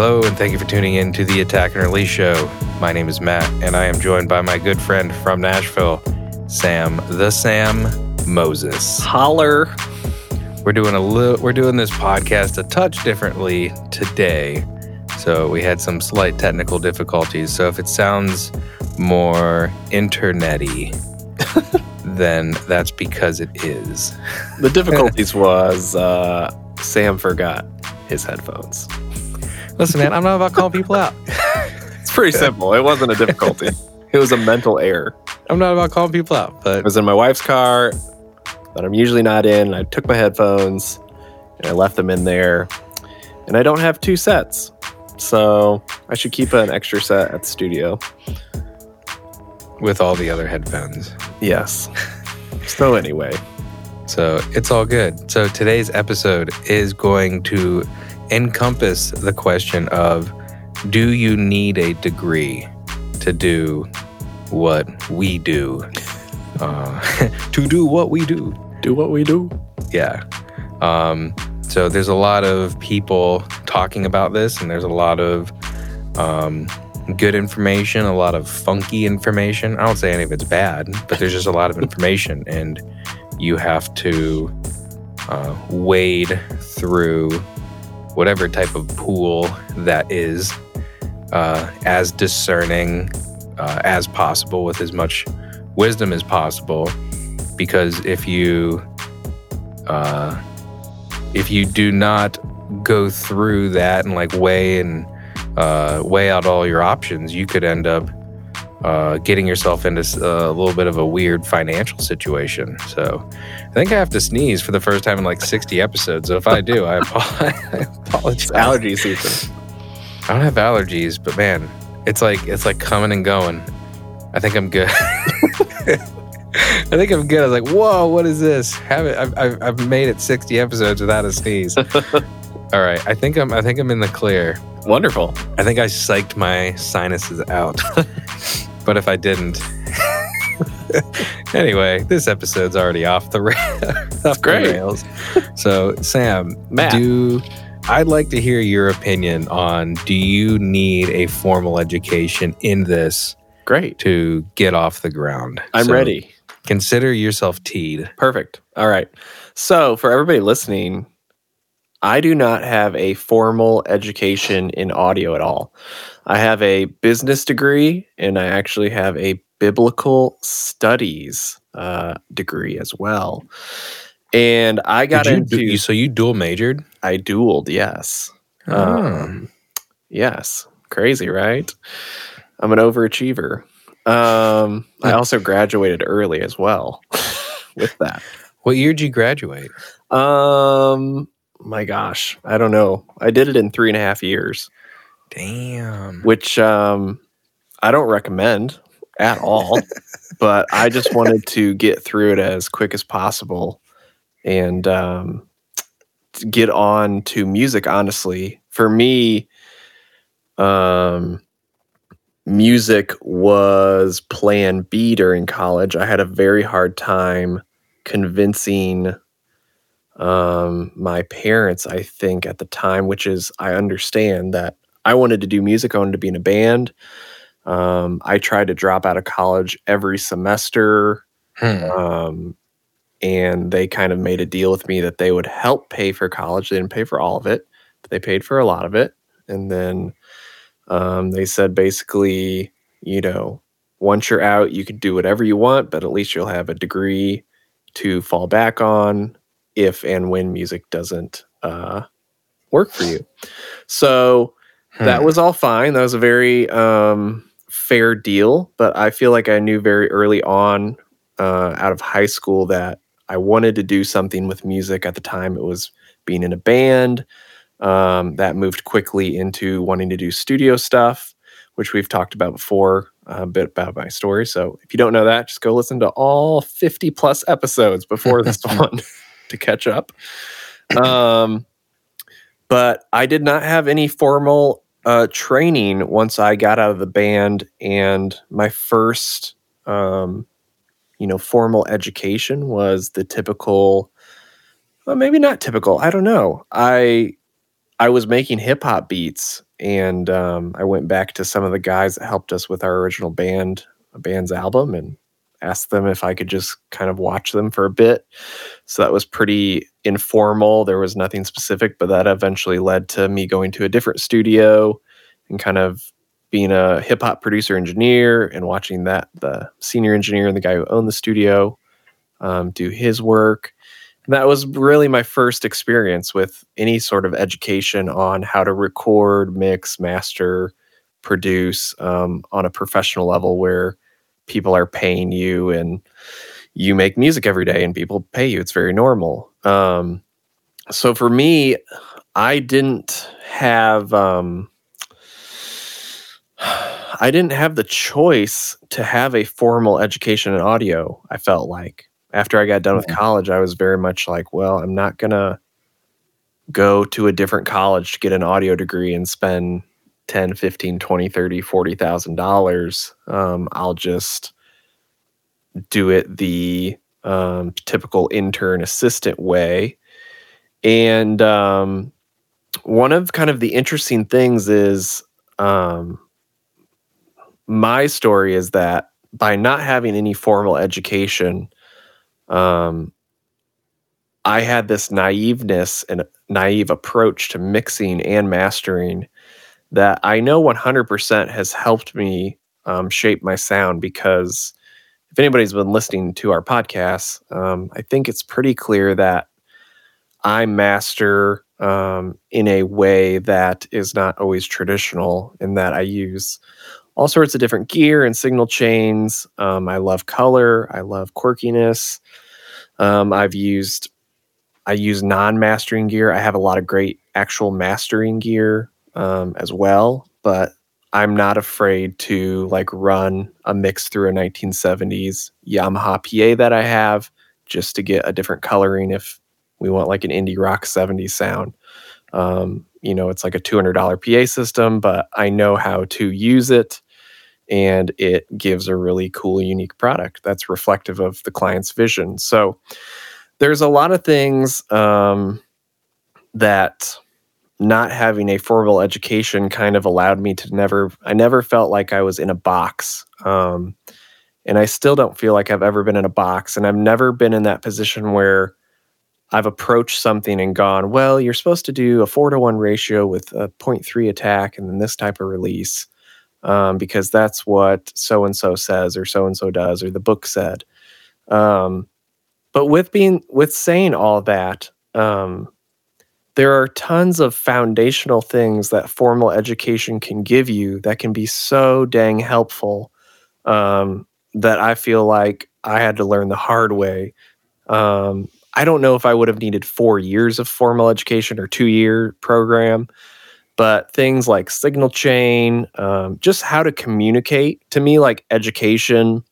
Hello, and thank you for tuning in to the Attack and Release Show. My name is Matt, and I am joined by my good friend from Nashville, Sam the Sam Moses. Holler. We're doing a little. We're doing this podcast a touch differently today, so we had some slight technical difficulties. So if it sounds more internety, then that's because it is. The difficulties was uh, Sam forgot his headphones. Listen, man, I'm not about calling people out. It's pretty simple. It wasn't a difficulty. it was a mental error. I'm not about calling people out, I but was in my wife's car that I'm usually not in. I took my headphones and I left them in there. And I don't have two sets. So I should keep an extra set at the studio. with all the other headphones. Yes. So anyway, So it's all good. So today's episode is going to encompass the question of do you need a degree to do what we do? Uh, to do what we do. do what we do. Yeah. Um, so there's a lot of people talking about this, and there's a lot of um, good information, a lot of funky information. I don't say any of it's bad, but there's just a lot of information, and you have to uh, wade through whatever type of pool that is uh, as discerning uh, as possible with as much wisdom as possible. Because if you uh, if you do not go through that and like weigh and uh, weigh out all your options, you could end up uh, getting yourself into a little bit of a weird financial situation. So I think I have to sneeze for the first time in like 60 episodes. So if I do, I, apologize. It's allergy season. I don't have allergies, but man, it's like it's like coming and going. I think I'm good. I think I'm good. I was like, whoa, what is this? Have it? I've, I've, I've made it 60 episodes without a sneeze. All right, I think I'm I think I'm in the clear. Wonderful. I think I psyched my sinuses out. But if I didn't, anyway, this episode's already off the, ra- off great. the rails. So, Sam, Matt. do I'd like to hear your opinion on do you need a formal education in this Great. to get off the ground? I'm So, ready. Consider yourself teed. Perfect. All right. So, for everybody listening, I do not have a formal education in audio at all. I have a business degree and I actually have a biblical studies uh, degree as well. And I got you into, you- so you dual majored? I dueled, yes. Um, yes. Crazy, right? I'm an overachiever. Um, I also graduated early as well with that. what year did you graduate? Um, my gosh, I don't know. I did it in three and a half years, Damn. which um, I don't recommend at all. but I just wanted to get through it as quick as possible and um, get on to music. Honestly, for me, um, music was plan B during college. I had a very hard time convincing um, my parents, I think, at the time, which is I understand that I wanted to do music, I wanted to be in a band. Um, I tried to drop out of college every semester, Hmm. um, and they kind of made a deal with me that they would help pay for college. They didn't pay for all of it, but they paid for a lot of it. And then um, they said basically, you know, once you're out, you can do whatever you want, but at least you'll have a degree to fall back on if and when music doesn't uh, work for you. So that Hmm. was all fine. That was a very um, fair deal, but I feel like I knew very early on uh, out of high school that I wanted to do something with music. At the time, it was being in a band. Um, that moved quickly into wanting to do studio stuff, which we've talked about before, a bit about my story. So if you don't know that, just go listen to all 50 plus episodes before this one to catch up. Um, but I did not have any formal uh, training once I got out of the band, and my first, um, you know, formal education was the typical. Well, maybe not typical. I don't know. I I was making hip hop beats and um, I went back to some of the guys that helped us with our original band, a band's album, and asked them if I could just kind of watch them for a bit. So that was pretty informal. There was nothing specific, but that eventually led to me going to a different studio and kind of being a hip hop producer engineer and watching that the senior engineer and the guy who owned the studio um, do his work. And that was really my first experience with any sort of education on how to record, mix, master, produce um, on a professional level where people are paying you and you make music every day and people pay you. It's very normal. Um, so for me, I didn't have um, I didn't have the choice to have a formal education in audio. I felt like after I got done with college, I was very much like, well, I'm not gonna go to a different college to get an audio degree and spend 10 15 20 30 40 thousand um, dollars i'll just do it the um, typical intern assistant way. And um, one of kind of the interesting things is um, my story is that by not having any formal education um, i had this naiveness and naive approach to mixing and mastering that I know 100% has helped me um, shape my sound because if anybody's been listening to our podcast, um, I think it's pretty clear that I master um, in a way that is not always traditional, in that I use all sorts of different gear and signal chains. Um, I love color, I love quirkiness. Um, I've used I use non-mastering gear. I have a lot of great actual mastering gear um, as well, but I'm not afraid to like run a mix through a 1970s Yamaha PA that I have just to get a different coloring if we want like an indie rock 70s sound. Um, you know, it's like a $200 PA system, but I know how to use it and it gives a really cool, unique product that's reflective of the client's vision. So there's a lot of things um, that not having a formal education kind of allowed me to never i never felt like i was in a box um, and i still don't feel like i've ever been in a box and i've never been in that position where i've approached something and gone well you're supposed to do a four to one ratio with a 0.3 attack and then this type of release um, because that's what so and so says or so and so does or the book said. Um, but with being with saying all that um, there are tons of foundational things that formal education can give you that can be so dang helpful um, that I feel like I had to learn the hard way. Um, I don't know if I would have needed four years of formal education or two year program, but things like signal chain, um, just how to communicate to me, like education,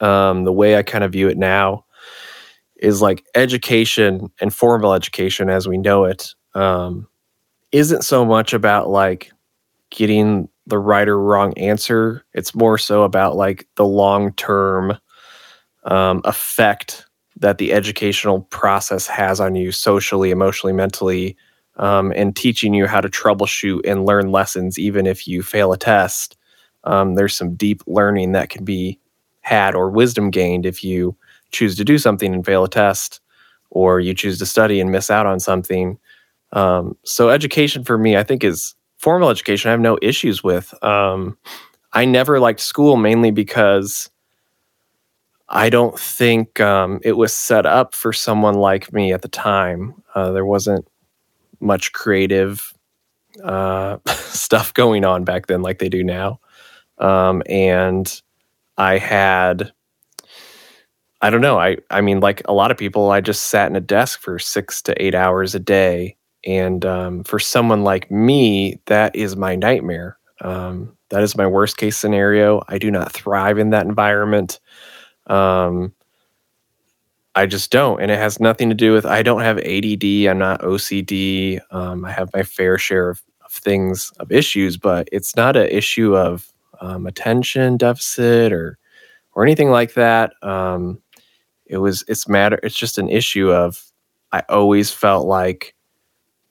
um, the way I kind of view it now is like education and formal education as we know it um, isn't so much about like getting the right or wrong answer. It's more so about like the long term um, effect that the educational process has on you socially, emotionally, mentally, um, and teaching you how to troubleshoot and learn lessons, even if you fail a test. Um, there's some deep learning that can be had or wisdom gained if you choose to do something and fail a test, or you choose to study and miss out on something. Um, so education for me, I think, is formal education. I have no issues with. Um, I never liked school mainly because I don't think um, it was set up for someone like me at the time. Uh, there wasn't much creative uh, stuff going on back then like they do now. Um, and I had I don't know. I I mean, like a lot of people, I just sat in a desk for six to eight hours a day, and um, for someone like me, that is my nightmare. Um, that is my worst case scenario. I do not thrive in that environment. Um, I just don't, and it has nothing to do with I don't have ADD. I'm not OCD. Um, I have my fair share of, of, things of issues, but it's not an issue of um, attention deficit or or anything like that. Um, it was it's matter it's just an issue of i always felt like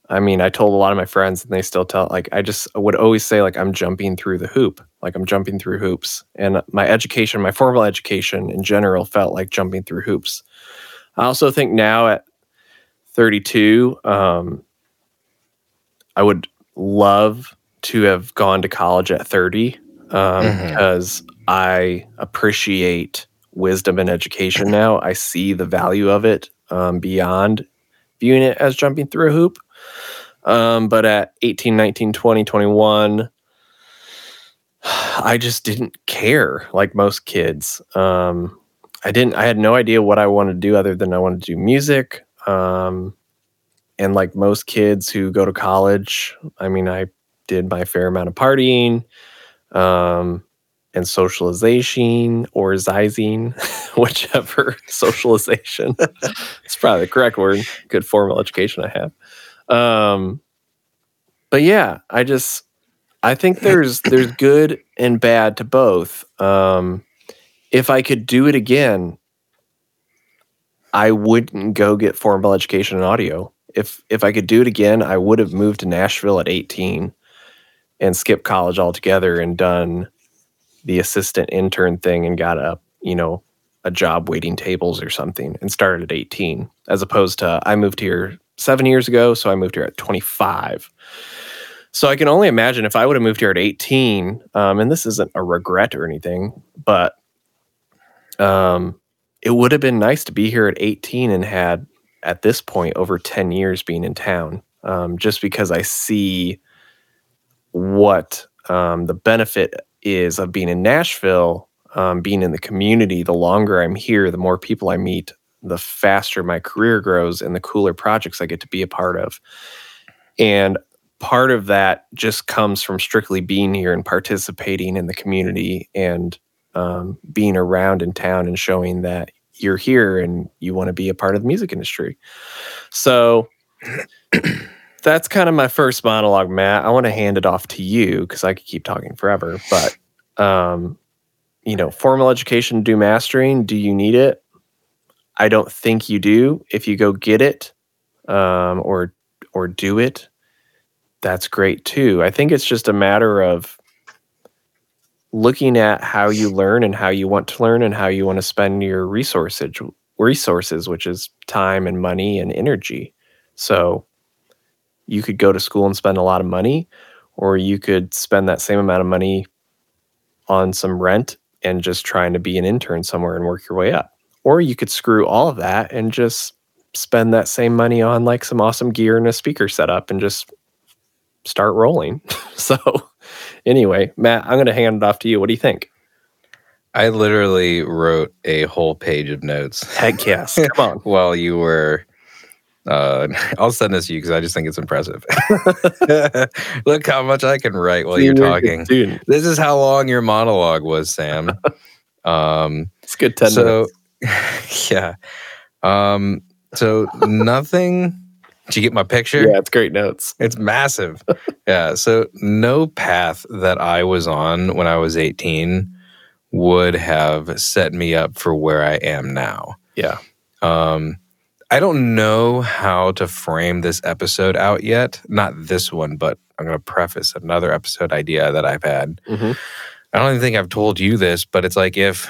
I mean, I told a lot of my friends, and they still tell. Like, I just would always say, like, I'm jumping through the hoop. Like, I'm jumping through hoops. And my education, my formal education in general, felt like jumping through hoops. I also think now at 32, um, I would love to have gone to college at 30 um, Mhm. because I appreciate wisdom and education now. I see the value of it um, beyond viewing it as jumping through a hoop. Um, but at 18, 19, 20, 21, I just didn't care like most kids. Um, I didn't, I had no idea what I wanted to do other than I wanted to do music. Um, and like most kids who go to college, I mean, I did my fair amount of partying um, and socialization or zizing, whichever socialization. it's probably the correct word. Good formal education I have. Um, but yeah, I just I think there's there's good and bad to both. Um, if I could do it again, I wouldn't go get formal education in audio. If if I could do it again, I would have moved to Nashville at 18 and skipped college altogether and done the assistant intern thing and got a you know a job waiting tables or something and started at 18 as opposed to I moved here seven years ago, so I moved here at 25. So I can only imagine if I would have moved here at 18, um, and this isn't a regret or anything, but um, it would have been nice to be here at 18 and had at this point over 10 years being in town, um, just because I see what um, the benefit is of being in Nashville, um, being in the community. The longer I'm here, the more people I meet, the faster my career grows and the cooler projects I get to be a part of. And part of that just comes from strictly being here and participating in the community and um, being around in town and showing that you're here and you want to be a part of the music industry. So that's kind of my first monologue, Matt. I want to hand it off to you because I could keep talking forever. But, um, you know, formal education, do mastering, do you need it? I don't think you do. If you go get it um, or or do it, that's great too. I think it's just a matter of looking at how you learn and how you want to learn and how you want to spend your resources resources, which is time and money and energy. So you could go to school and spend a lot of money, or you could spend that same amount of money on some rent and just trying to be an intern somewhere and work your way up. Or you could screw all of that and just spend that same money on like some awesome gear and a speaker setup and just start rolling. so, anyway, Matt, I'm going to hand it off to you. What do you think? I literally wrote a whole page of notes Heck yes. Come on. while you were. Uh, I'll send this to you because I just think it's impressive. Look how much I can write while you're You're a good talking. This is how long your monologue was, Sam. Um, It's good 10 so, minutes. yeah. Um, so nothing. Did you get my picture? Yeah, it's great notes. It's massive. yeah. So no path that I was on when I was 18 would have set me up for where I am now. Yeah. Um, I don't know how to frame this episode out yet. Not this one, but I'm going to preface another episode idea that I've had. Mhm. I don't even think I've told you this, but it's like if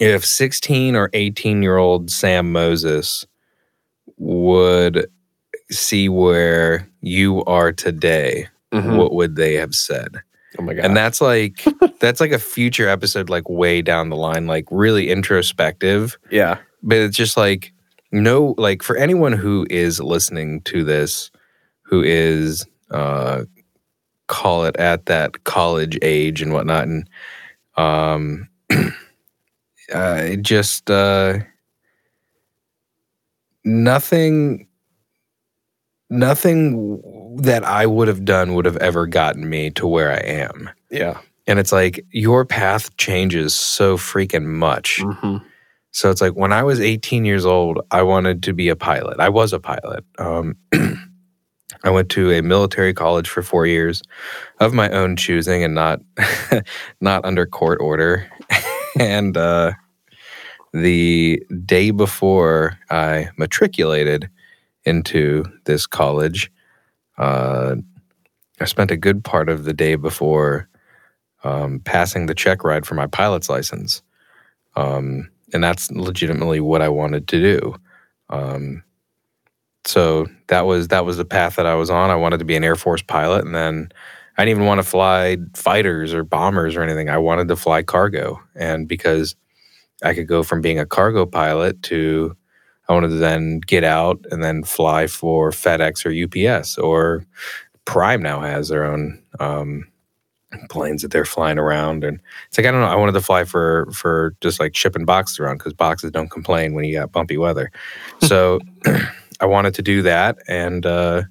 if 16 or 18 year old Sam Moses would see where you are today, Mhm. what would they have said? Oh my God. And that's like that's like a future episode, like way down the line, like really introspective. yeah. But it's just like no, like for anyone who is listening to this, who is uh call it at that college age and whatnot, and um uh just uh nothing nothing that I would have done would have ever gotten me to where I am. Yeah. And it's like your path changes so freaking much. hmm So it's like when I was 18 years old, I wanted to be a pilot. I was a pilot. Um, I went to a military college for four years of my own choosing and not not under court order. and uh, the day before I matriculated into this college, uh, I spent a good part of the day before um, passing the check ride for my pilot's license. Um, and that's legitimately what I wanted to do. Um, so that was that was the path that I was on. I wanted to be an Air Force pilot, and then I didn't even want to fly fighters or bombers or anything. I wanted to fly cargo, and because I could go from being a cargo pilot to I wanted to then get out and then fly for FedEx or UPS or Prime now has their own um, planes that they're flying around, and it's like I don't know. I wanted to fly for for just like shipping boxes around because boxes don't complain when you got bumpy weather. So I wanted to do that, and uh,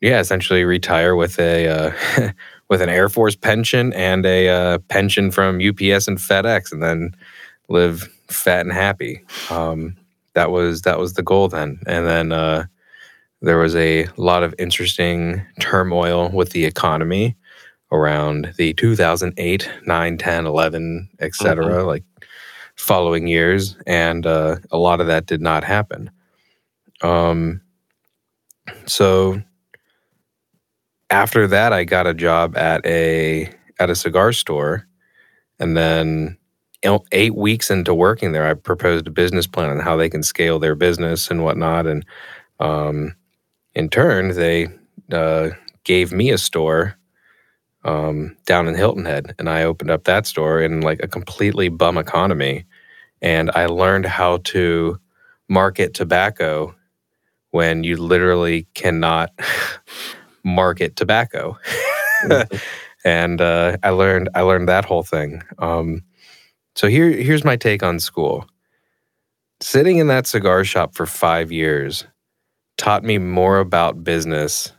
yeah, essentially retire with a uh, with an Air Force pension and a uh, pension from UPS and FedEx, and then live fat and happy. Um, that was that was the goal then, and then uh, there was a lot of interesting turmoil with the economy around the 2008, 9, 10, 11, etc. Mm-hmm. Like following years, and uh, a lot of that did not happen. Um, so after that, I got a job at a at a cigar store, and then eight weeks into working there, I proposed a business plan on how they can scale their business and whatnot. And um, in turn, they uh, gave me a store um, down in Hilton Head, and I opened up that store in like a completely bum economy, and I learned how to market tobacco when you literally cannot market tobacco. And uh, I learned I learned that whole thing. Um, so here here's my take on school. Sitting in that cigar shop for five years taught me more about business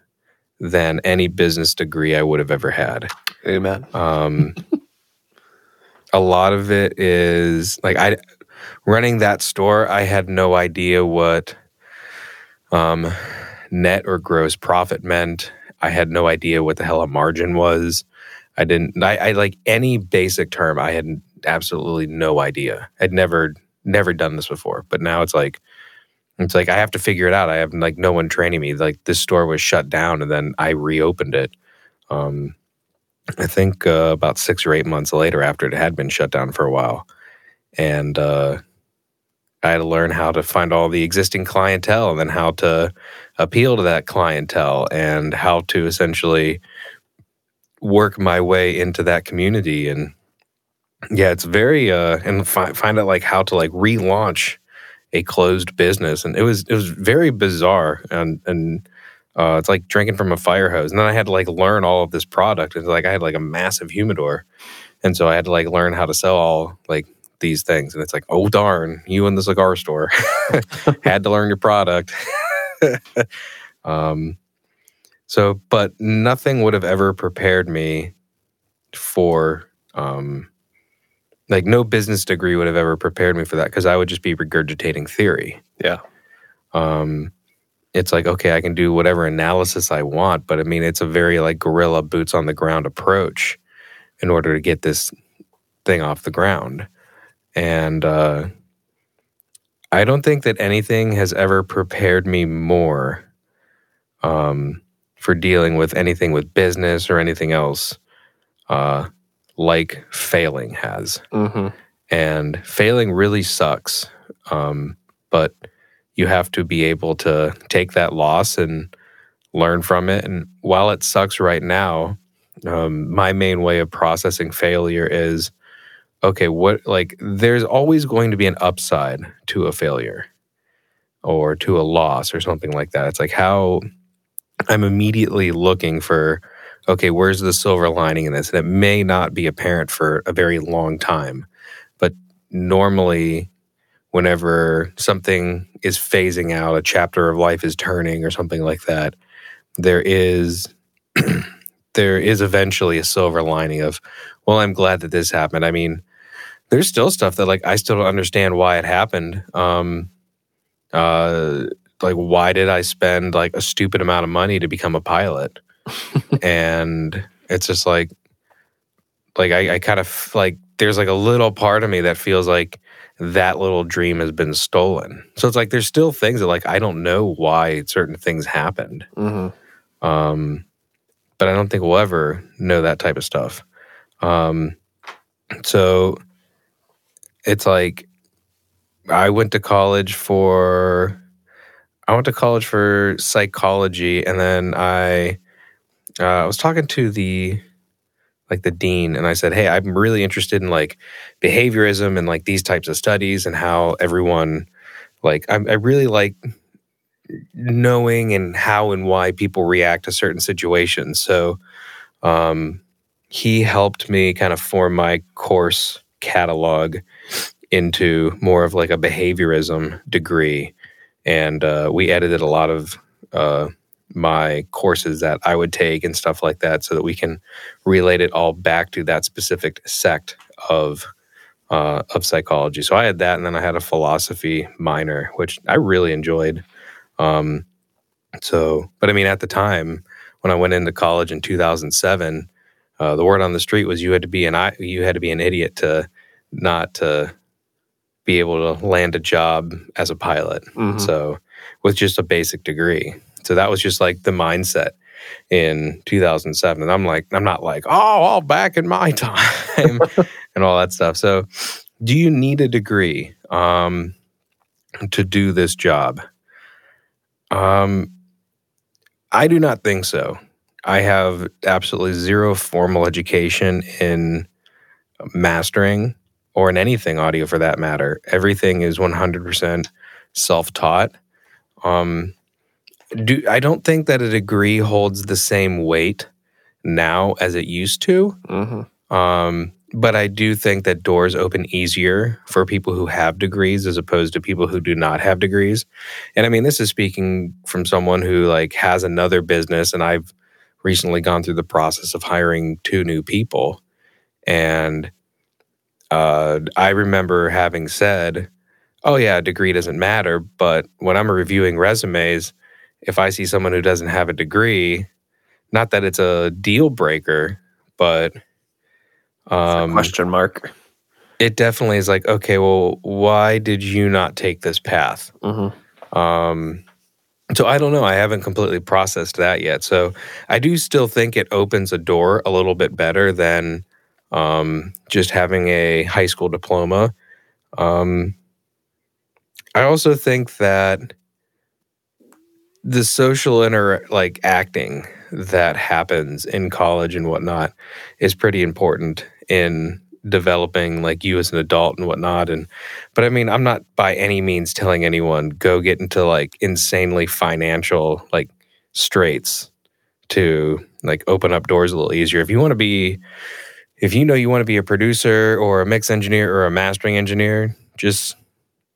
than any business degree I would have ever had. Amen. Um, a lot of it is like I running that store. I had no idea what um, net or gross profit meant. I had no idea what the hell a margin was. I didn't. I, I like any basic term. I had absolutely no idea. I'd never never done this before. But now it's like it's like I have to figure it out. I have like no one training me. Like this store was shut down, and then I reopened it. Um, I think uh, about six or eight months later, after it had been shut down for a while, and uh, I had to learn how to find all the existing clientele, and then how to appeal to that clientele, and how to essentially work my way into that community. And yeah, it's very uh, and fi- find out like how to like relaunch a closed business, and it was it was very bizarre, and and uh, it's like drinking from a fire hose. And then I had to like learn all of this product, It's like I had like a massive humidor, and so I had to like learn how to sell all like these things, and it's like oh darn, you in the cigar store had to learn your product. um, so, but nothing would have ever prepared me for um like no business degree would have ever prepared me for that because I would just be regurgitating theory. Yeah. Um, it's like okay, I can do whatever analysis I want, but I mean, it's a very like guerrilla boots on the ground approach in order to get this thing off the ground. And uh, I don't think that anything has ever prepared me more um, for dealing with anything with business or anything else uh, like failing has. Mm-hmm. And failing really sucks. Um, but you have to be able to take that loss and learn from it. And while it sucks right now, um, my main way of processing failure is okay, what, like, there's always going to be an upside to a failure or to a loss or something like that. It's like how I'm immediately looking for okay, where's the silver lining in this? And it may not be apparent for a very long time. But normally, whenever something is phasing out, a chapter of life is turning or something like that, there is there is eventually a silver lining of, well, I'm glad that this happened. I mean, there's still stuff that like I still don't understand why it happened. Um uh like why did I spend like a stupid amount of money to become a pilot? And it's just like like I, I kind of like there's like a little part of me that feels like that little dream has been stolen. So it's like there's still things that like I don't know why certain things happened. Mm-hmm. Um, but I don't think we'll ever know that type of stuff. Um, so it's like I went to college for I went to college for psychology, and then I uh, I was talking to the like the dean, and I said, "Hey, I'm really interested in like behaviorism and like these types of studies and how everyone like I, I really like knowing and how and why people react to certain situations." So um, he helped me kind of form my course catalog into more of like a behaviorism degree and uh, we edited a lot of uh, my courses that I would take and stuff like that, so that we can relate it all back to that specific sect of uh, of psychology. So I had that, and then I had a philosophy minor, which I really enjoyed. Um, so, but I mean, at the time when I went into college in 2007, uh, the word on the street was you had to be an you had to be an idiot to not to be able to land a job as a pilot. Mm-hmm. So, with just a basic degree. So that was just like the mindset in 2007. And I'm like, I'm not like, oh, all back in my time and all that stuff. So, do you need a degree um, to do this job? Um, I do not think so. I have absolutely zero formal education in mastering or in anything audio for that matter. Everything is 100% self-taught. Um, do I don't think that a degree holds the same weight now as it used to. Mm-hmm. Um, but I do think that doors open easier for people who have degrees as opposed to people who do not have degrees. And I mean, this is speaking from someone who like has another business, and I've recently gone through the process of hiring two new people, and uh, I remember having said, "Oh yeah, a degree doesn't matter," but when I'm reviewing resumes, if I see someone who doesn't have a degree, not that it's a deal breaker, but um, question mark. It definitely is like, okay, well, why did you not take this path? Mm-hmm. Um, so I don't know. I haven't completely processed that yet. So I do still think it opens a door a little bit better than um, just having a high school diploma. Um, I also think that the social inter like acting that happens in college and whatnot is pretty important in developing like you as an adult and whatnot and but i mean i'm not by any means telling anyone go get into like insanely financial like straits to like open up doors a little easier if you want to be if you know you want to be a producer or a mix engineer or a mastering engineer, just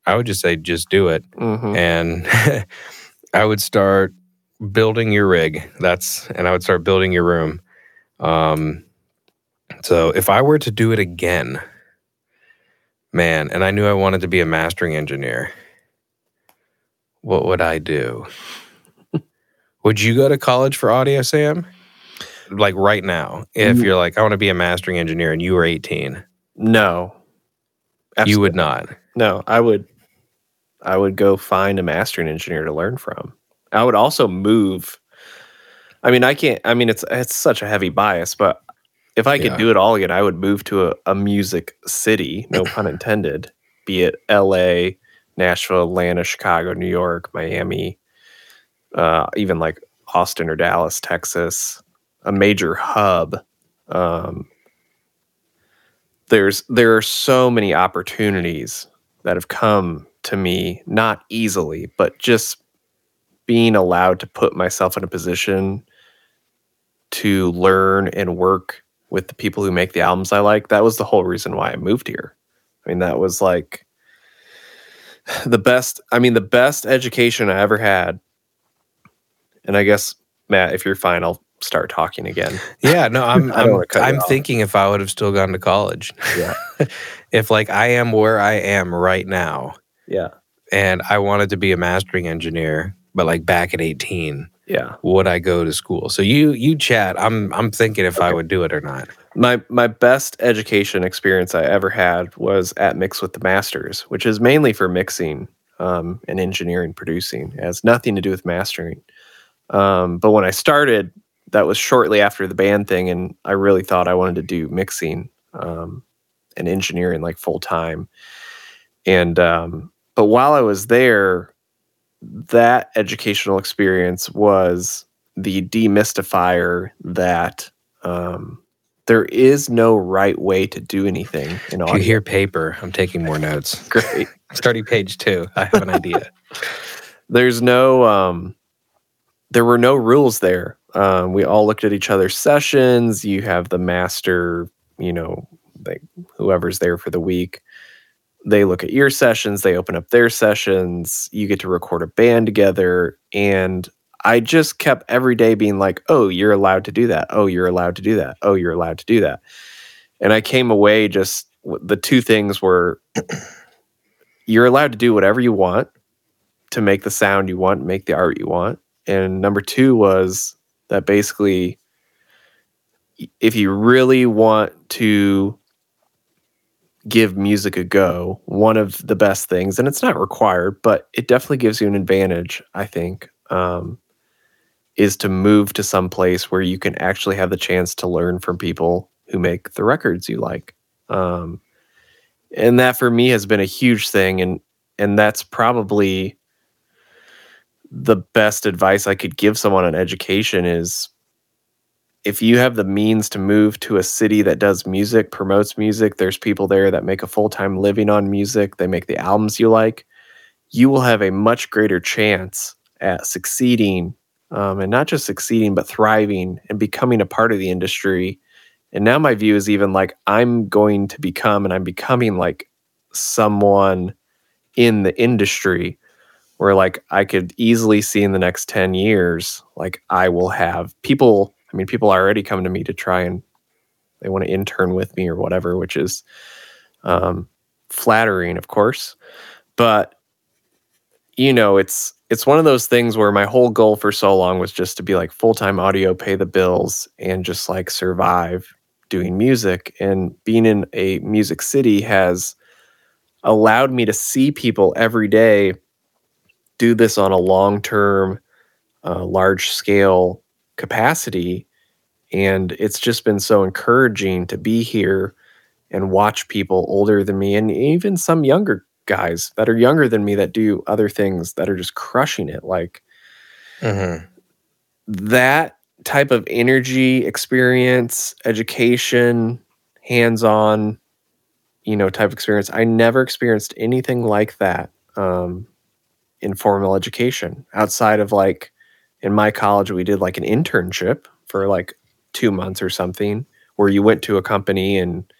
I would just say just do it. Mm-hmm. And I would start building your rig. That's and I would start building your room. Um, so if I were to do it again, man, and I knew I wanted to be a mastering engineer, what would I do? would you go to college for audio, Sam? like right now, if you're like, I want to be a mastering engineer and you were 18? No. Absolutely. You would not. No, I would I would go find a mastering engineer to learn from. I would also move. I mean, I can't I mean it's it's such a heavy bias, but if I could yeah. do it all again, I would move to a, a music city, no pun intended, be it LA, Nashville, Atlanta, Chicago, New York, Miami, uh, even like Austin or Dallas, Texas a major hub, um, there's there are so many opportunities that have come to me not easily, but just being allowed to put myself in a position to learn and work with the people who make the albums I like. That was the whole reason why I moved here. I mean, that was like the best, I mean, the best education I ever had. And I guess, Matt, if you're fine, I'll start talking again. Yeah, no, I'm I'm, I'm thinking if I would have still gone to college. Yeah. if like I am where I am right now. Yeah. And I wanted to be a mastering engineer, but like back at 18. Yeah. Would I go to school? So you you chat. I'm I'm thinking if okay. I would do it or not. My my best education experience I ever had was at Mix with the Masters, which is mainly for mixing um, and engineering producing. It has nothing to do with mastering. Um, but when I started, that was shortly after the band thing, and I really thought I wanted to do mixing um, and engineering like full time. And um, but while I was there, that educational experience was the demystifier that um, there is no right way to do anything in If audio. you hear paper, I'm taking more notes. Great. Starting page two. I have an idea. There's no um, there were no rules there. Um, we all looked at each other's sessions. You have the master, you know, like whoever's there for the week. They look at your sessions, they open up their sessions, you get to record a band together. And I just kept every day being like, oh, you're allowed to do that. Oh, you're allowed to do that. Oh, you're allowed to do that. And I came away just the two things were you're allowed to do whatever you want to make the sound you want, make the art you want. And number two was that basically, if you really want to give music a go, one of the best things, and it's not required, but it definitely gives you an advantage, I think, um, is to move to some place where you can actually have the chance to learn from people who make the records you like. Um, and that for me has been a huge thing, and and that's probably the best advice I could give someone on education is if you have the means to move to a city that does music, promotes music, there's people there that make a full time living on music, they make the albums you like, you will have a much greater chance at succeeding um, and not just succeeding, but thriving and becoming a part of the industry. And now my view is even like I'm going to become and I'm becoming like someone in the industry where like I could easily see in the next 10 years, like I will have people, I mean, people already coming to me to try and they want to intern with me or whatever, which is um, flattering, of course. But you know, it's it's one of those things where my whole goal for so long was just to be like full-time audio, pay the bills, and just like survive doing music. And being in a music city has allowed me to see people every day do this on a long term, uh, large scale capacity. And it's just been so encouraging to be here and watch people older than me and even some younger guys that are younger than me that do other things that are just crushing it. Like Mm-hmm. that type of energy, experience, education, hands on, you know, type of experience. I never experienced anything like that. Um, in formal education outside of like in my college we did like an internship for like two months or something where you went to a company and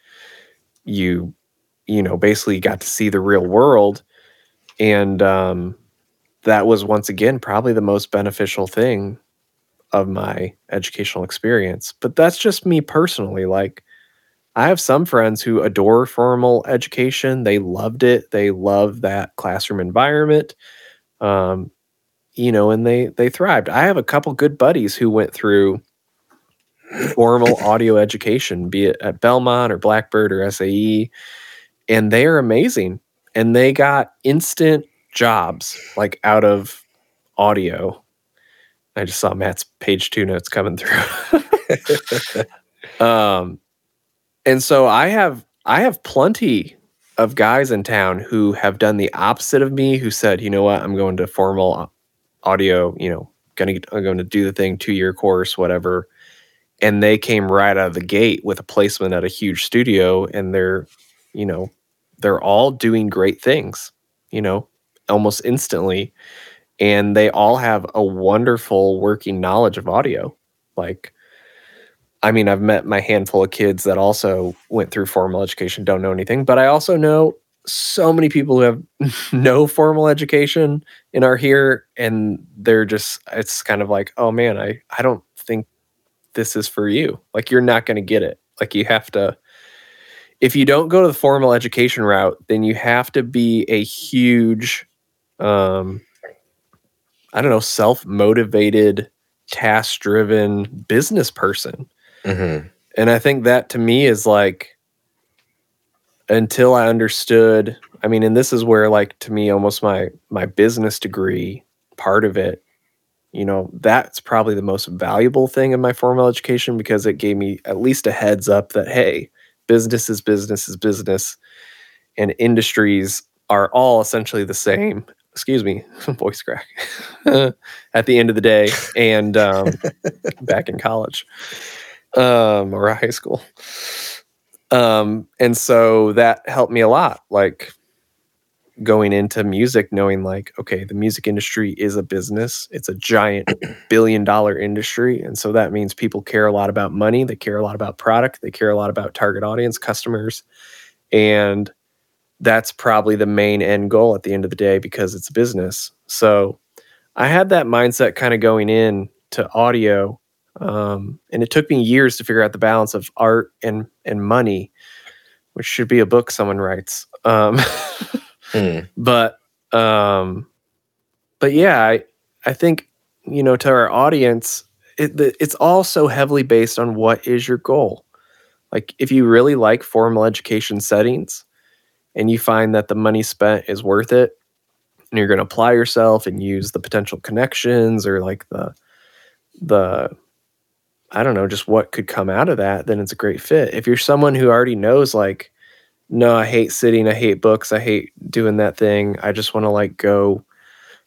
you you know basically got to see the real world and um, that was once again probably the most beneficial thing of my educational experience but that's just me personally like I have some friends who adore formal education. They loved it. They love that classroom environment um, you know, and they they thrived. I have a couple good buddies who went through formal audio education, be it at Belmont or Blackbird or SAE, and they are amazing. And they got instant jobs like out of audio. I just saw Matt's page two notes coming through. um, and so I have I have plenty of guys in town who have done the opposite of me who said, you know what, I'm going to formal audio, you know, gonna going to do the thing, two year course, whatever. And they came right out of the gate with a placement at a huge studio, and they're, you know, they're all doing great things, you know, almost instantly. And they all have a wonderful working knowledge of audio. Like, I mean, I've met my handful of kids that also went through formal education, don't know anything, but I also know so many people who have no formal education and are here and they're just it's kind of like, "Oh man, I I don't think this is for you." Like you're not going to get it. Like you have to if you don't go to the formal education route, then you have to be a huge um I don't know, self-motivated, task-driven business person Mm-hmm. and I think that to me is like until I understood, I mean, and this is where like to me almost my my business degree part of it you know, that's probably the most valuable thing in my formal education because it gave me at least a heads up that, hey, business is business is business and industries are all essentially the same. Excuse me, voice crack. At the end of the day, and um, back in college um, or high school. Um, and so that helped me a lot. Like going into music, knowing like, okay, the music industry is a business, it's a giant billion dollar industry. And so that means people care a lot about money, they care a lot about product, they care a lot about target audience, customers. And that's probably the main end goal at the end of the day because it's a business. So I had that mindset kind of going in to audio. Um, and it took me years to figure out the balance of art and and money, which should be a book someone writes. Um, Hmm. but um but yeah i i think you know to our audience it, the, it's all so heavily based on what is your goal like if you really like formal education settings and you find that the money spent is worth it and you're going to apply yourself and use the potential connections or like the the i don't know just what could come out of that then it's a great fit if you're someone who already knows like no, I hate sitting. I hate books. I hate doing that thing. I just want to like go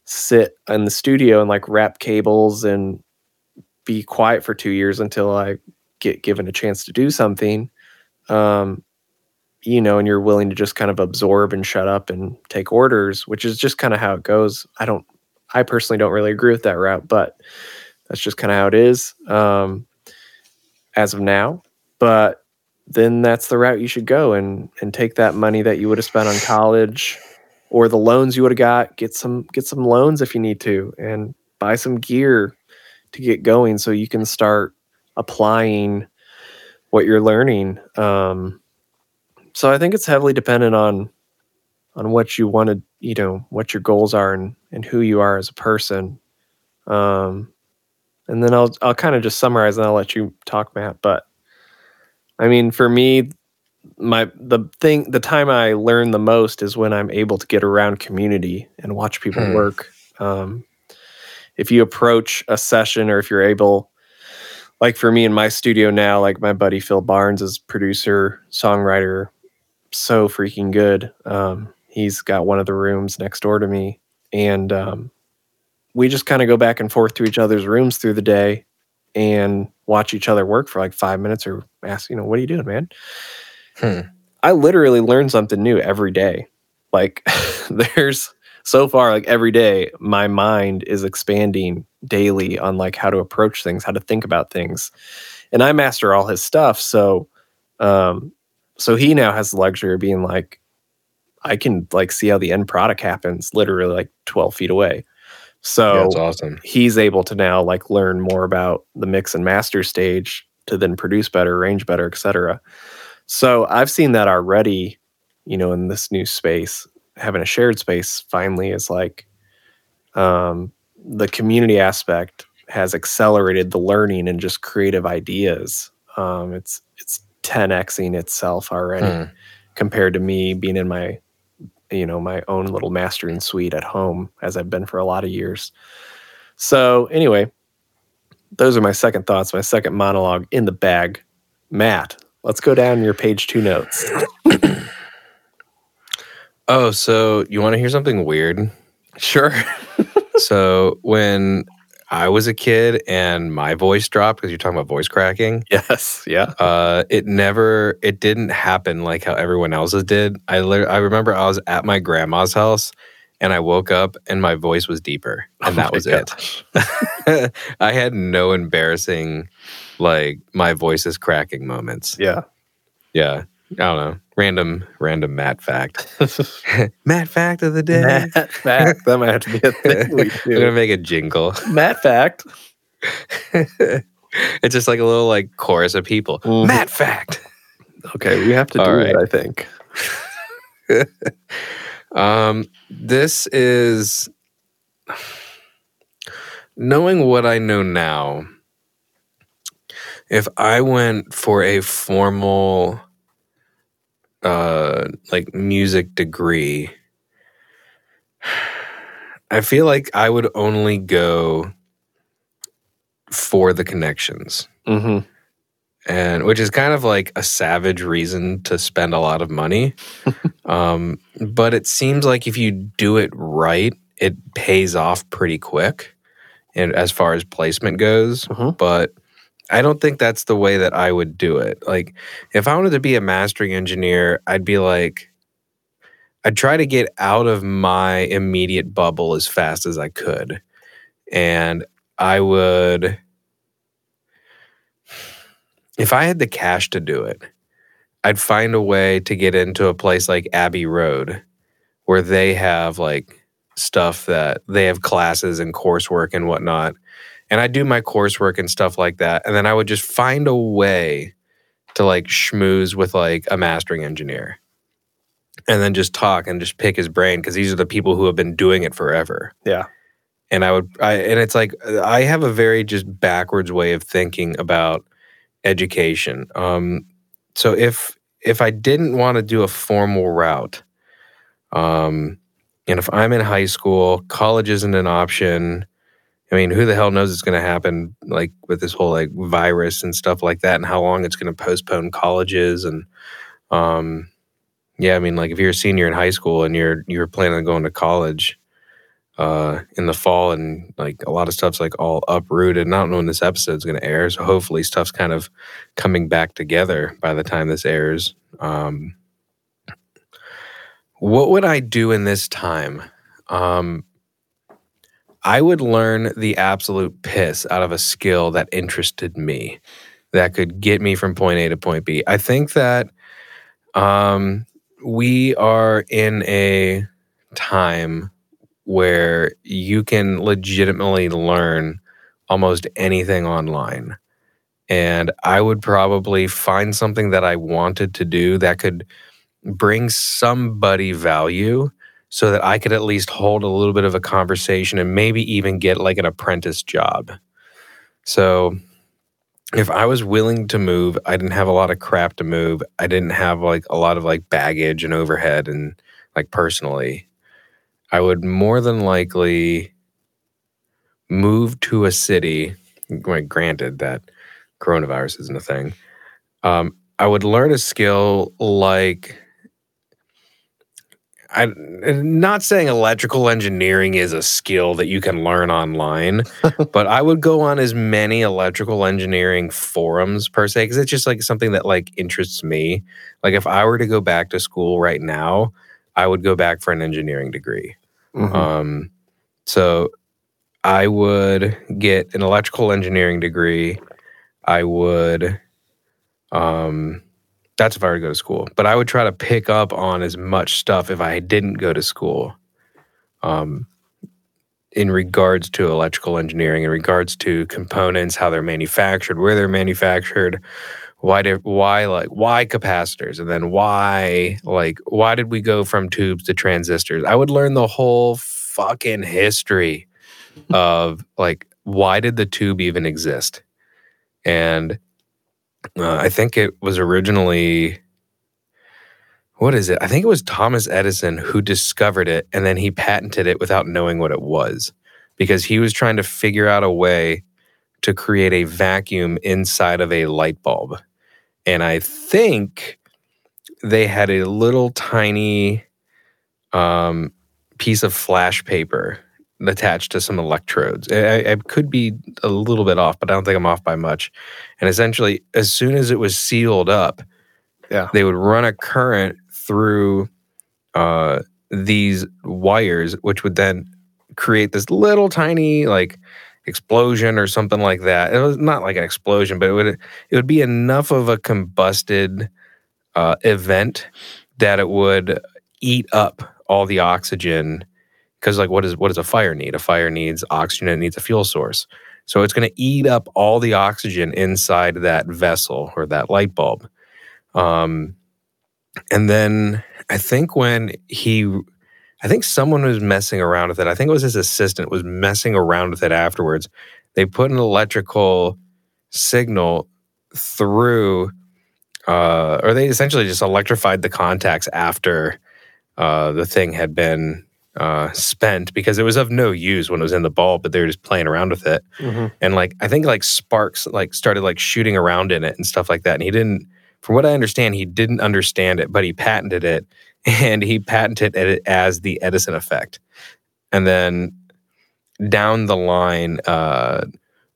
sit in the studio and like wrap cables and be quiet for two years until I get given a chance to do something. Um, you know, and you're willing to just kind of absorb and shut up and take orders, which is just kind of how it goes. I don't, I personally don't really agree with that route, but that's just kind of how it is um, as of now. But then that's the route you should go and and take that money that you would have spent on college or the loans you would have got get some get some loans if you need to and buy some gear to get going so you can start applying what you're learning um, so i think it's heavily dependent on on what you want to you know what your goals are and and who you are as a person um, and then i'll i'll kind of just summarize and i'll let you talk matt but I mean, for me, my the thing the time I learn the most is when I'm able to get around community and watch people Hmm. work. Um, if you approach a session or if you're able, like for me in my studio now, like my buddy Phil Barnes is producer, songwriter, so freaking good. Um, he's got one of the rooms next door to me, and um, we just kind of go back and forth to each other's rooms through the day and watch each other work for like five minutes or ask, you know, what are you doing, man? Hmm. I literally learn something new every day. Like there's so far, like every day, my mind is expanding daily on like how to approach things, how to think about things. And I master all his stuff. So um so he now has the luxury of being like, I can like see how the end product happens literally like 12 feet away. So Yeah, that's awesome. he's able to now like learn more about the mix and master stage to then produce better, range better, etc. So I've seen that already, you know, in this new space, having a shared space finally is like um, the community aspect has accelerated the learning and just creative ideas. Um, it's it's 10xing itself already Hmm. compared to me being in my you know my own little mastering suite at home as I've been for a lot of years. So anyway, those are my second thoughts, my second monologue in the bag. Matt, let's go down your page two notes. Oh, so you want to hear something weird? Sure. so when I was a kid and my voice dropped because you're talking about voice cracking, yes. Yeah. uh, it never, it didn't happen like how everyone else's did. I I remember I was at my grandma's house and I woke up and my voice was deeper, and Oh that was it. I had no embarrassing, like my voice is cracking moments. Yeah. Yeah, I don't know. Random, random Matt fact. Matt fact of the day. Matt fact. That might have to be a thing we We're gonna make a jingle. Matt fact. it's just like a little like chorus of people. Mhm. Matt fact. Okay, we have to do All it. I think. Um, this is knowing what I know now. If I went for a formal, uh, like music degree, I feel like I would only go for the connections. hmm and which is kind of like a savage reason to spend a lot of money. um, but it seems like if you do it right, it pays off pretty quick, and as far as placement goes. Mhm. But I don't think that's the way that I would do it. Like, if I wanted to be a mastering engineer, I'd be like, I'd try to get out of my immediate bubble as fast as I could, and I would if I had the cash to do it, I'd find a way to get into a place like Abbey Road where they have like stuff that they have classes and coursework and whatnot. And I do my coursework and stuff like that. And then I would just find a way to like schmooze with like a mastering engineer and then just talk and just pick his brain because these are the people who have been doing it forever Yeah. and I would I and it's like I have a very just backwards way of thinking about education. Um so if if I didn't want to do a formal route, um and if I'm in high school, college isn't an option. I mean, who the hell knows it's going to happen like with this whole like virus and stuff like that and how long it's going to postpone colleges and um yeah, I mean like if you're a senior in high school and you're you're planning on going to college, uh, in the fall, and like a lot of stuff's like all uprooted. And I don't know when this episode's going to air, so hopefully stuff's kind of coming back together by the time this airs. Um, what would I do in this time? Um, I would learn the absolute piss out of a skill that interested me, that could get me from point A to point B. I think that um, we are in a time where you can legitimately learn almost anything online. And I would probably find something that I wanted to do that could bring somebody value so that I could at least hold a little bit of a conversation and maybe even get like an apprentice job. So if I was willing to move, I didn't have a lot of crap to move. I didn't have like a lot of like baggage and overhead and like personally. I would more than likely move to a city. Granted that coronavirus isn't a thing. Um, I would learn a skill like I not saying electrical engineering is a skill that you can learn online, but I would go on as many electrical engineering forums per se because it's just like something that like interests me. Like if I were to go back to school right now, I would go back for an engineering degree. Mhm. Um, so I would get an electrical engineering degree. I would, um, that's if I were to go to school, but I would try to pick up on as much stuff if I didn't go to school. Um, in regards to electrical engineering, in regards to components, how they're manufactured, where they're manufactured, why did why like why capacitors, and then why like why did we go from tubes to transistors? I would learn the whole fucking history of like why did the tube even exist, and uh, I think it was originally what is it? I think it was Thomas Edison who discovered it and then he patented it without knowing what it was because he was trying to figure out a way to create a vacuum inside of a light bulb. And I think they had a little tiny um, piece of flash paper attached to some electrodes. I, I could be a little bit off, but I don't think I'm off by much. And essentially, as soon as it was sealed up, Yeah. they would run a current through uh, these wires, which would then create this little tiny like explosion or something like that. It was not like an explosion, but it would it would be enough of a combusted uh, event that it would eat up all the oxygen. Because like, what does what does a fire need? A fire needs oxygen. It needs a fuel source. So it's going to eat up all the oxygen inside that vessel or that light bulb. Um, and then I think when he, I think someone was messing around with it. I think it was his assistant was messing around with it afterwards. They put an electrical signal through, uh, or they essentially just electrified the contacts after uh, the thing had been uh, spent because it was of no use when it was in the ball, but they were just playing around with it. Mhm. And like I think like sparks like started like shooting around in it and stuff like that. And he didn't, from what I understand, he didn't understand it, but he patented it, and he patented it as the Edison effect. And then down the line, uh,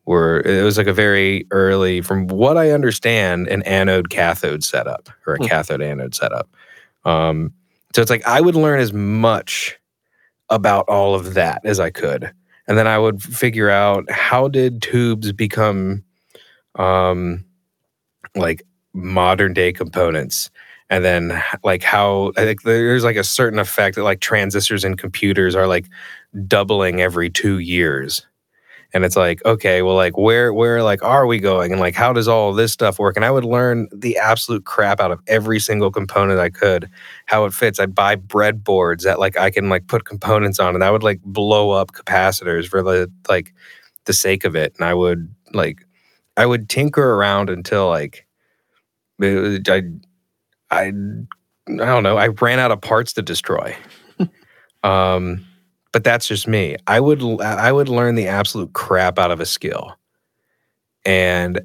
were it was like a very early, from what I understand, an anode cathode setup or a Hmm. cathode anode setup. Um, so it's like I would learn as much about all of that as I could. And then I would figure out how did tubes become um like modern day components and then like how I think there's like a certain effect that like transistors in computers are like doubling every 2 years. And it's like, okay, well like where where like are we going and like how does all this stuff work? And I would learn the absolute crap out of every single component I could how it fits. I'd buy breadboards that like I can like put components on, and I would like blow up capacitors for the like the sake of it. And I would like I would tinker around until like it I I I don't know. I ran out of parts to destroy. um, but that's just me. I would I would learn the absolute crap out of a skill, and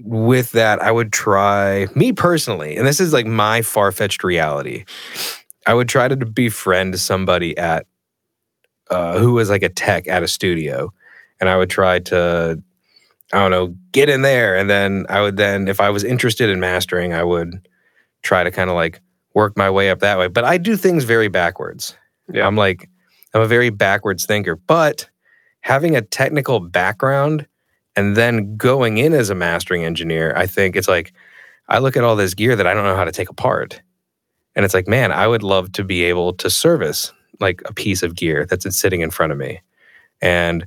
with that, I would try me personally, and this is like my far fetched reality. I would try to befriend somebody at uh, who was like a tech at a studio, and I would try to, I don't know, get in there, and then I would then, if I was interested in mastering, I would try to kind of like work my way up that way. But I do things very backwards. Yeah. I'm like, I'm a very backwards thinker, but having a technical background and then going in as a mastering engineer, I think it's like I look at all this gear that I don't know how to take apart. And it's like, man, I would love to be able to service like a piece of gear that's sitting in front of me. And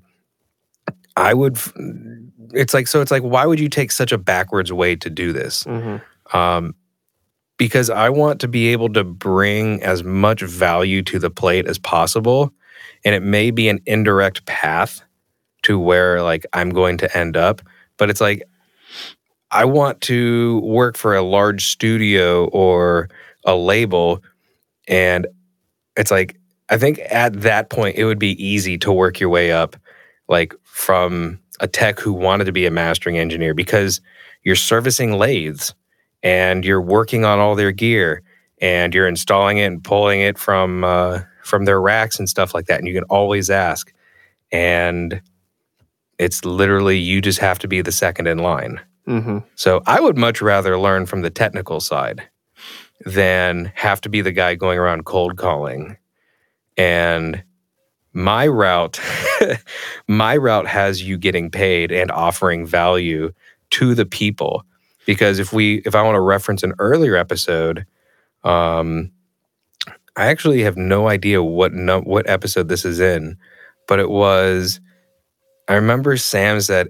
I would, it's like, so it's like, why would you take such a backwards way to do this? Mhm. um, because I want to be able to bring as much value to the plate as possible. And it may be an indirect path to where like I'm going to end up, but it's like I want to work for a large studio or a label. And it's like, I think at that point, it would be easy to work your way up, like from a tech who wanted to be a mastering engineer because you're servicing lathes and you're working on all their gear and you're installing it and pulling it from uh, from their racks and stuff like that. And you can always ask, and it's literally you just have to be the second in line. Mhm. So I would much rather learn from the technical side than have to be the guy going around cold calling. And my route, my route has you getting paid and offering value to the people. Because if we, if I want to reference an earlier episode, um, I actually have no idea what no, what episode this is in, but it was. I remember Sam said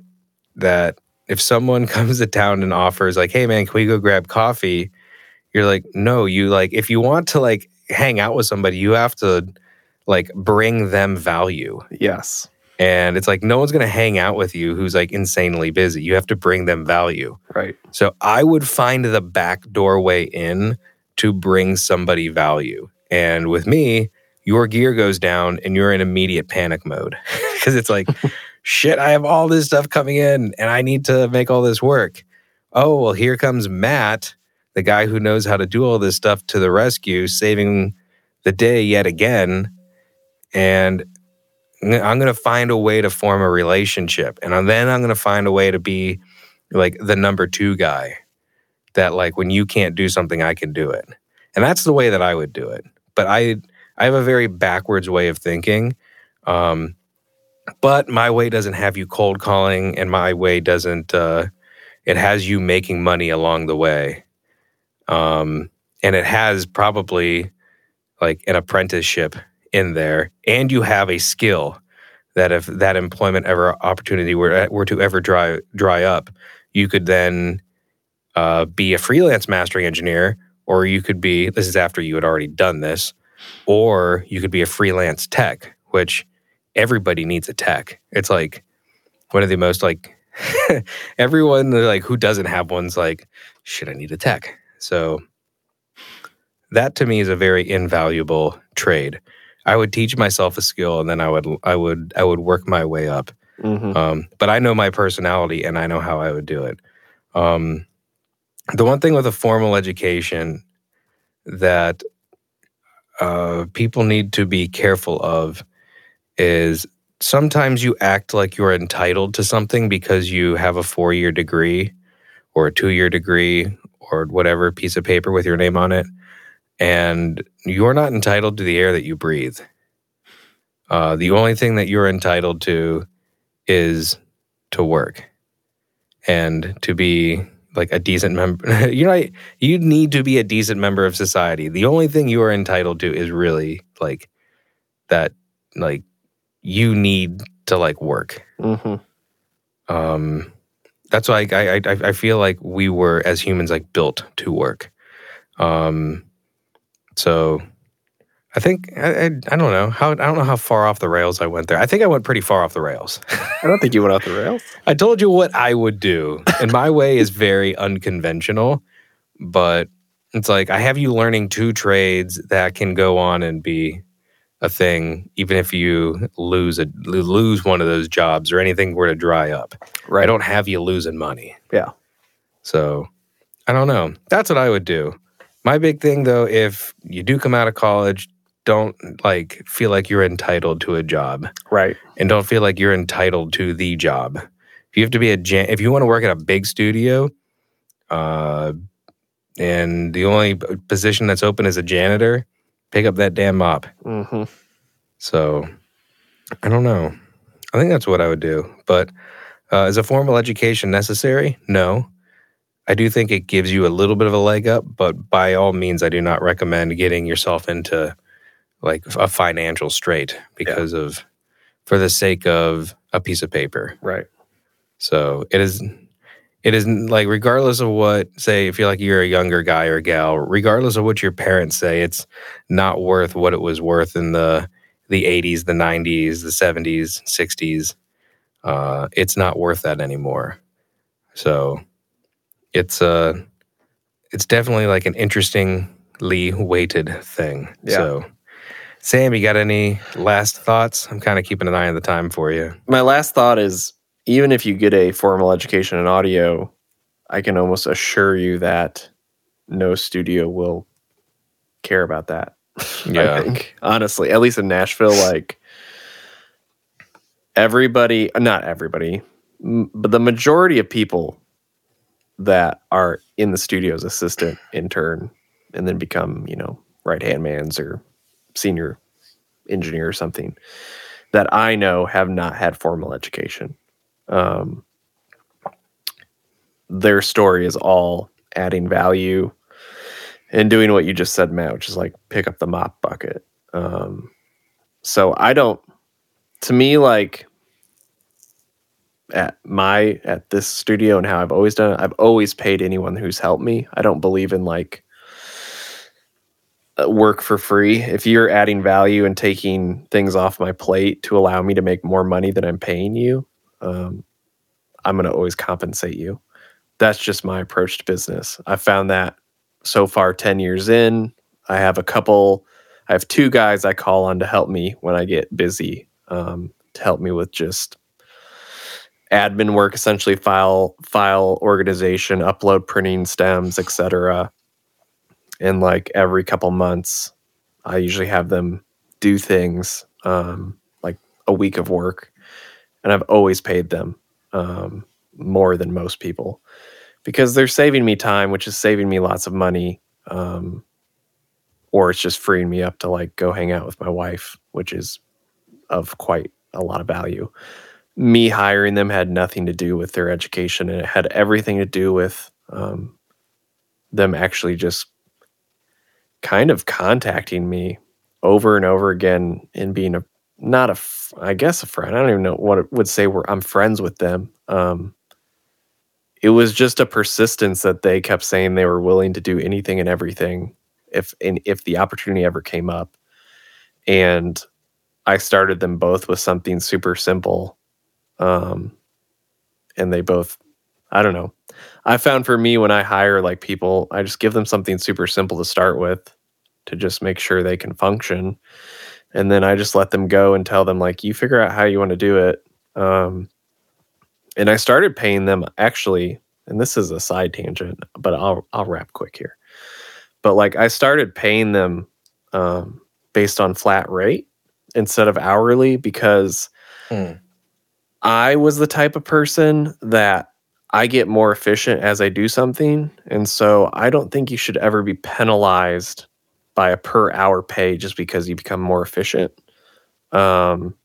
that if someone comes to town and offers like, "Hey man, can we go grab coffee?" You're like, "No, you like if you want to like hang out with somebody, you have to like bring them value." Yes. And it's like no one's going to hang out with you who's like insanely busy. You have to bring them value. Right. So I would find the back doorway in to bring somebody value. And with me, your gear goes down and you're in immediate panic mode because it's like, shit, I have all this stuff coming in and I need to make all this work. Oh, well, here comes Matt, the guy who knows how to do all this stuff to the rescue, saving the day yet again. And I'm going to find a way to form a relationship. And then I'm going to find a way to be like the number two guy that like when you can't do something i can do it and that's the way that i would do it but i i have a very backwards way of thinking um but my way doesn't have you cold calling and my way doesn't uh it has you making money along the way um and it has probably like an apprenticeship in there and you have a skill that if that employment ever opportunity were were to ever dry dry up you could then uh, be a freelance mastering engineer, or you could be, this is after you had already done this, or you could be a freelance tech, which everybody needs a tech. It's like one of the most like, everyone like who doesn't have one's like, shit, I need a tech. So that to me is a very invaluable trade. I would teach myself a skill and then I would I would I would work my way up. Mhm. Um, but I know my personality and I know how I would do it. Um, the one thing with a formal education that uh, people need to be careful of is sometimes you act like you're entitled to something because you have a four year degree or a two year degree or whatever piece of paper with your name on it. And you're not entitled to the air that you breathe. Uh, the only thing that you're entitled to is to work and to be like a decent member. you know, you need to be a decent member of society. The only thing you are entitled to is really like that, like you need to like work. Mhm. Um, that's why I, I I I feel like we were as humans like built to work. Um, so I think I, I I don't know how I don't know how far off the rails I went there. I think I went pretty far off the rails. I don't think you went off the rails. I told you what I would do, and my way is very unconventional, but it's like I have you learning two trades that can go on and be a thing, even if you lose a lose one of those jobs or anything were to dry up. Right. I don't have you losing money. Yeah. So I don't know. That's what I would do. My big thing though, if you do come out of college, don't like feel like you're entitled to a job Right. and don't feel like you're entitled to the job. If you have to be a jan- if you want to work at a big studio, uh, and the only position that's open is a janitor, pick up that damn mop. hmm So I don't know. I think that's what I would do. But uh, is a formal education necessary? No. I do think it gives you a little bit of a leg up, but by all means, I do not recommend getting yourself into like a financial strait because of, for the sake of a piece of paper. Right. So it is, it is like regardless of what, say, if you're like you're a younger guy or gal, regardless of what your parents say, it's not worth what it was worth in the the 80s, the 90s, the 70s, 60s. Uh, it's not worth that anymore. So it's uh it's definitely like an interestingly weighted thing. Yeah. So Sam, you got any last thoughts? I'm kind of keeping an eye on the time for you. My last thought is even if you get a formal education in audio, I can almost assure you that no studio will care about that. Yeah. I think honestly, at least in Nashville, like everybody, not everybody, but the majority of people that are in the studio's assistant, intern, and then become, you know, right hand mans or senior engineer or something that I know have not had formal education. Um, their story is all adding value and doing what you just said, Matt, which is like pick up the mop bucket. Um, so I don't, to me, like at my, at this studio and how I've always done it, I've always paid anyone who's helped me. I don't believe in like uh, work for free. If you're adding value and taking things off my plate to allow me to make more money than I'm paying you, um, I'm going to always compensate you. That's just my approach to business. I found that so far 10 years in i have a couple i have two guys i call on to help me when i get busy um, to help me with just admin work essentially file file organization upload printing stems etc and like every couple months i usually have them do things um, like a week of work and i've always paid them um, more than most people because they're saving me time, which is saving me lots of money. Um, or it's just freeing me up to like go hang out with my wife, which is of quite a lot of value. Me hiring them had nothing to do with their education, and it had everything to do with um, them actually just kind of contacting me over and over again and being a not a I guess a friend. I don't even know what it would say. Where I'm friends with them. Um, it was just a persistence that they kept saying they were willing to do anything and everything if and if the opportunity ever came up and i started them both with something super simple um and they both i don't know i found for me when i hire like people i just give them something super simple to start with to just make sure they can function. And then I just let them go and tell them like you figure out how you want to do it. Um, and I started paying them actually, and this is a side tangent, but I'll I'll wrap quick here. But like I started paying them um, based on flat rate instead of hourly because Hmm. I was the type of person that I get more efficient as I do something. And so I don't think you should ever be penalized by a per hour pay just because you become more efficient. Um,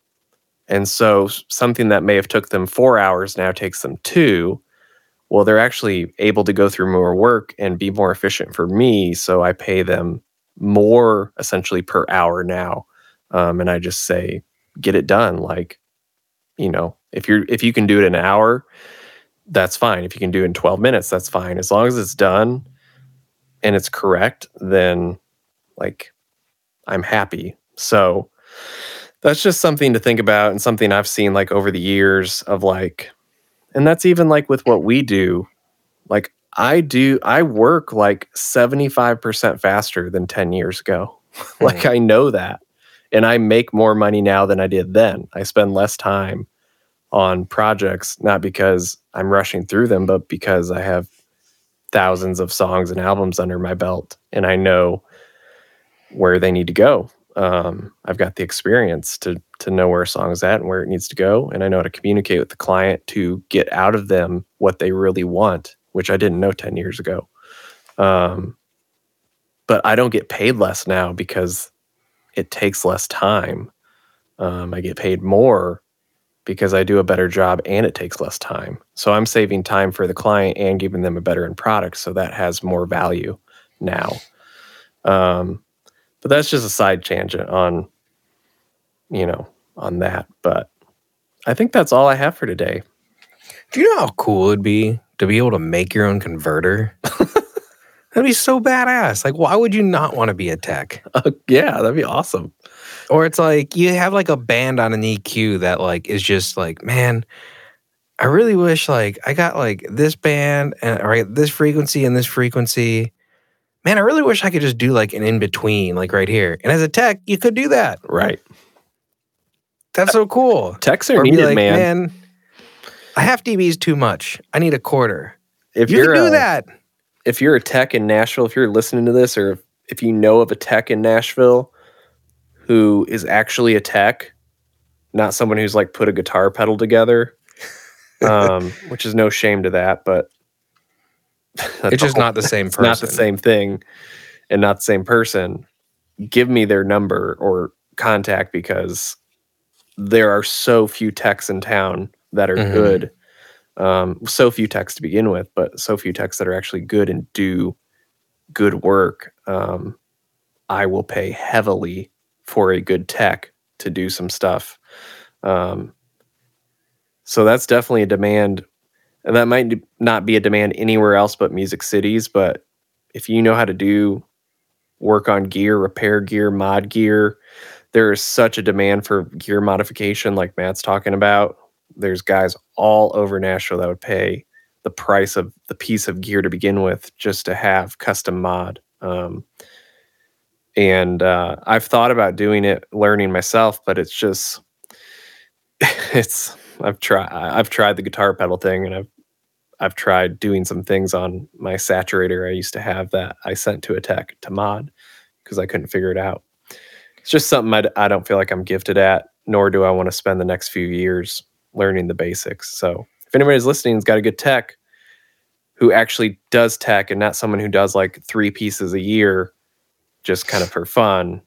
and so something that may have took them four hours now takes them two. Well, they're actually able to go through more work and be more efficient for me. So I pay them more essentially per hour now. Um, and I just say, get it done. Like, you know, if you're if you can do it in an hour, that's fine. If you can do it in 12 minutes, that's fine. As long as it's done and it's correct, then like I'm happy. So that's just something to think about and something I've seen like over the years of like and that's even like with what we do. Like I do I work like 75% faster than 10 years ago. like mm. I know that. And I make more money now than I did then. I spend less time on projects not because I'm rushing through them, but because I have thousands of songs and albums under my belt and I know where they need to go. Um, I've got the experience to to know where a song is at and where it needs to go, and I know how to communicate with the client to get out of them what they really want, which I didn't know ten years ago. Um, but I don't get paid less now because it takes less time. Um, I get paid more because I do a better job and it takes less time. So I'm saving time for the client and giving them a better end product. So that has more value now. Um, but that's just a side tangent on, you know, on that. But I think that's all I have for today. Do you know how cool it'd be to be able to make your own converter? That'd be so badass. Like, why would you not want to be a tech? Uh, yeah, that'd be awesome. Or it's like you have like a band on an EQ that like is just like, man, I really wish like I got like this band and right this frequency and this frequency. Man, I really wish I could just do like an in between, like right here. And as a tech, you could do that. Right. That's so cool. Techs are Or needed, like, man. man, a half dB is too much. I need a quarter. If you you're can do a- that. if you're a tech in Nashville, if you're listening to this, or if, if you know of a tech in Nashville who is actually a tech, not someone who's like put a guitar pedal together, um, which is no shame to that, but It's just not the same it's not the same thing and not the same person. Give me their number or contact because there are so few techs in town that are Mhm. good. Um, so few techs to begin with, but so few techs that are actually good and do good work. Um, I will pay heavily for a good tech to do some stuff. Um, so that's definitely a demand. And that might not be a demand anywhere else but Music Cities. But if you know how to do work on gear, repair gear, mod gear, there is such a demand for gear modification, like Matt's talking about. There's guys all over Nashville that would pay the price of the piece of gear to begin with just to have custom mod. Um, and uh, I've thought about doing it, learning myself, but it's just, it's I've tried I've tried the guitar pedal thing, and I've I've tried doing some things on my saturator I used to have that I sent to a tech to mod because I couldn't figure it out. It's just something I, don't feel like I'm gifted at, nor do I want to spend the next few years learning the basics. So if anybody's listening has got a good tech who actually does tech and not someone who does like three pieces a year just kind of for fun,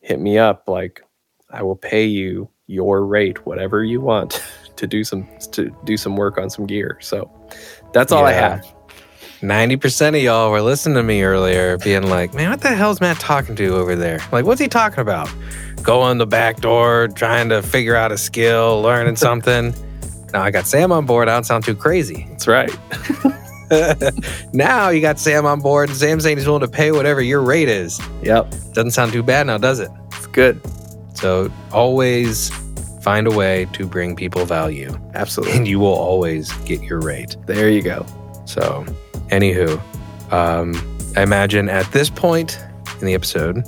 hit me up. Like I will pay you your rate, whatever you want to do some to do some work on some gear. So that's all I have. 90% of y'all were listening to me earlier being like, man, what the hell's Matt talking to over there? Like, what's he talking about? Going the back door, trying to figure out a skill, learning something. now I got Sam on board. I don't sound too crazy. That's right. now you got Sam on board, and Sam saying he's willing to pay whatever your rate is. Yep. Doesn't sound too bad now, does it? It's good. So always find a way to bring people value, Absolutely. and you will always get your rate. There you go. So, anywho, um, I imagine at this point in the episode,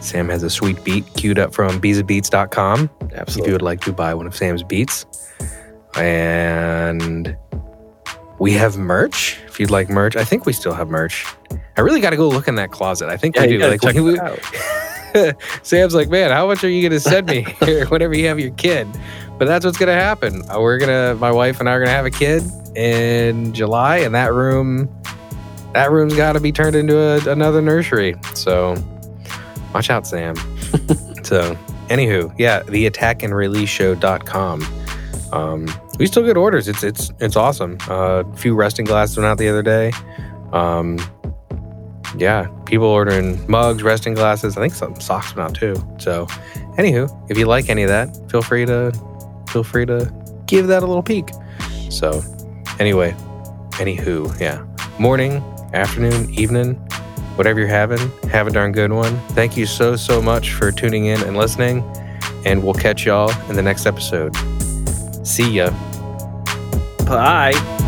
Sam has a sweet beat queued up from beatsofbeats.com if you would like to buy one of Sam's beats. And we have merch. If you'd like merch, I think we still have merch. I really got to go look in that closet. I think Yeah, we do. Like check we- out. Sam's like, man, how much are you gonna send me here whenever you have your kid? But that's what's gonna happen. Uh, We're gonna, my wife and I are gonna have a kid in July, and that room, that room's got to be turned into a, another nursery. So watch out, Sam. so, anywho, yeah, the attack and release show.com. Um, we still get orders. It's it's it's awesome. Uh, a few resting glasses went out the other day. Um, yeah, people ordering mugs, resting glasses. I think some socks went out too. So, anywho, if you like any of that, feel free to feel free to give that a little peek. So, anyway, anywho, yeah, morning, afternoon, evening, whatever you're having, have a darn good one. Thank you so so much for tuning in and listening, and we'll catch y'all in the next episode. See ya. Bye.